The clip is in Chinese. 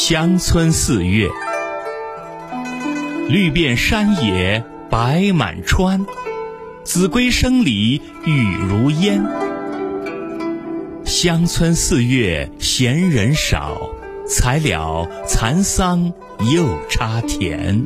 乡村四月。绿遍山野白满川。子规声里雨如烟。乡村四月闲人少才了蚕桑又插田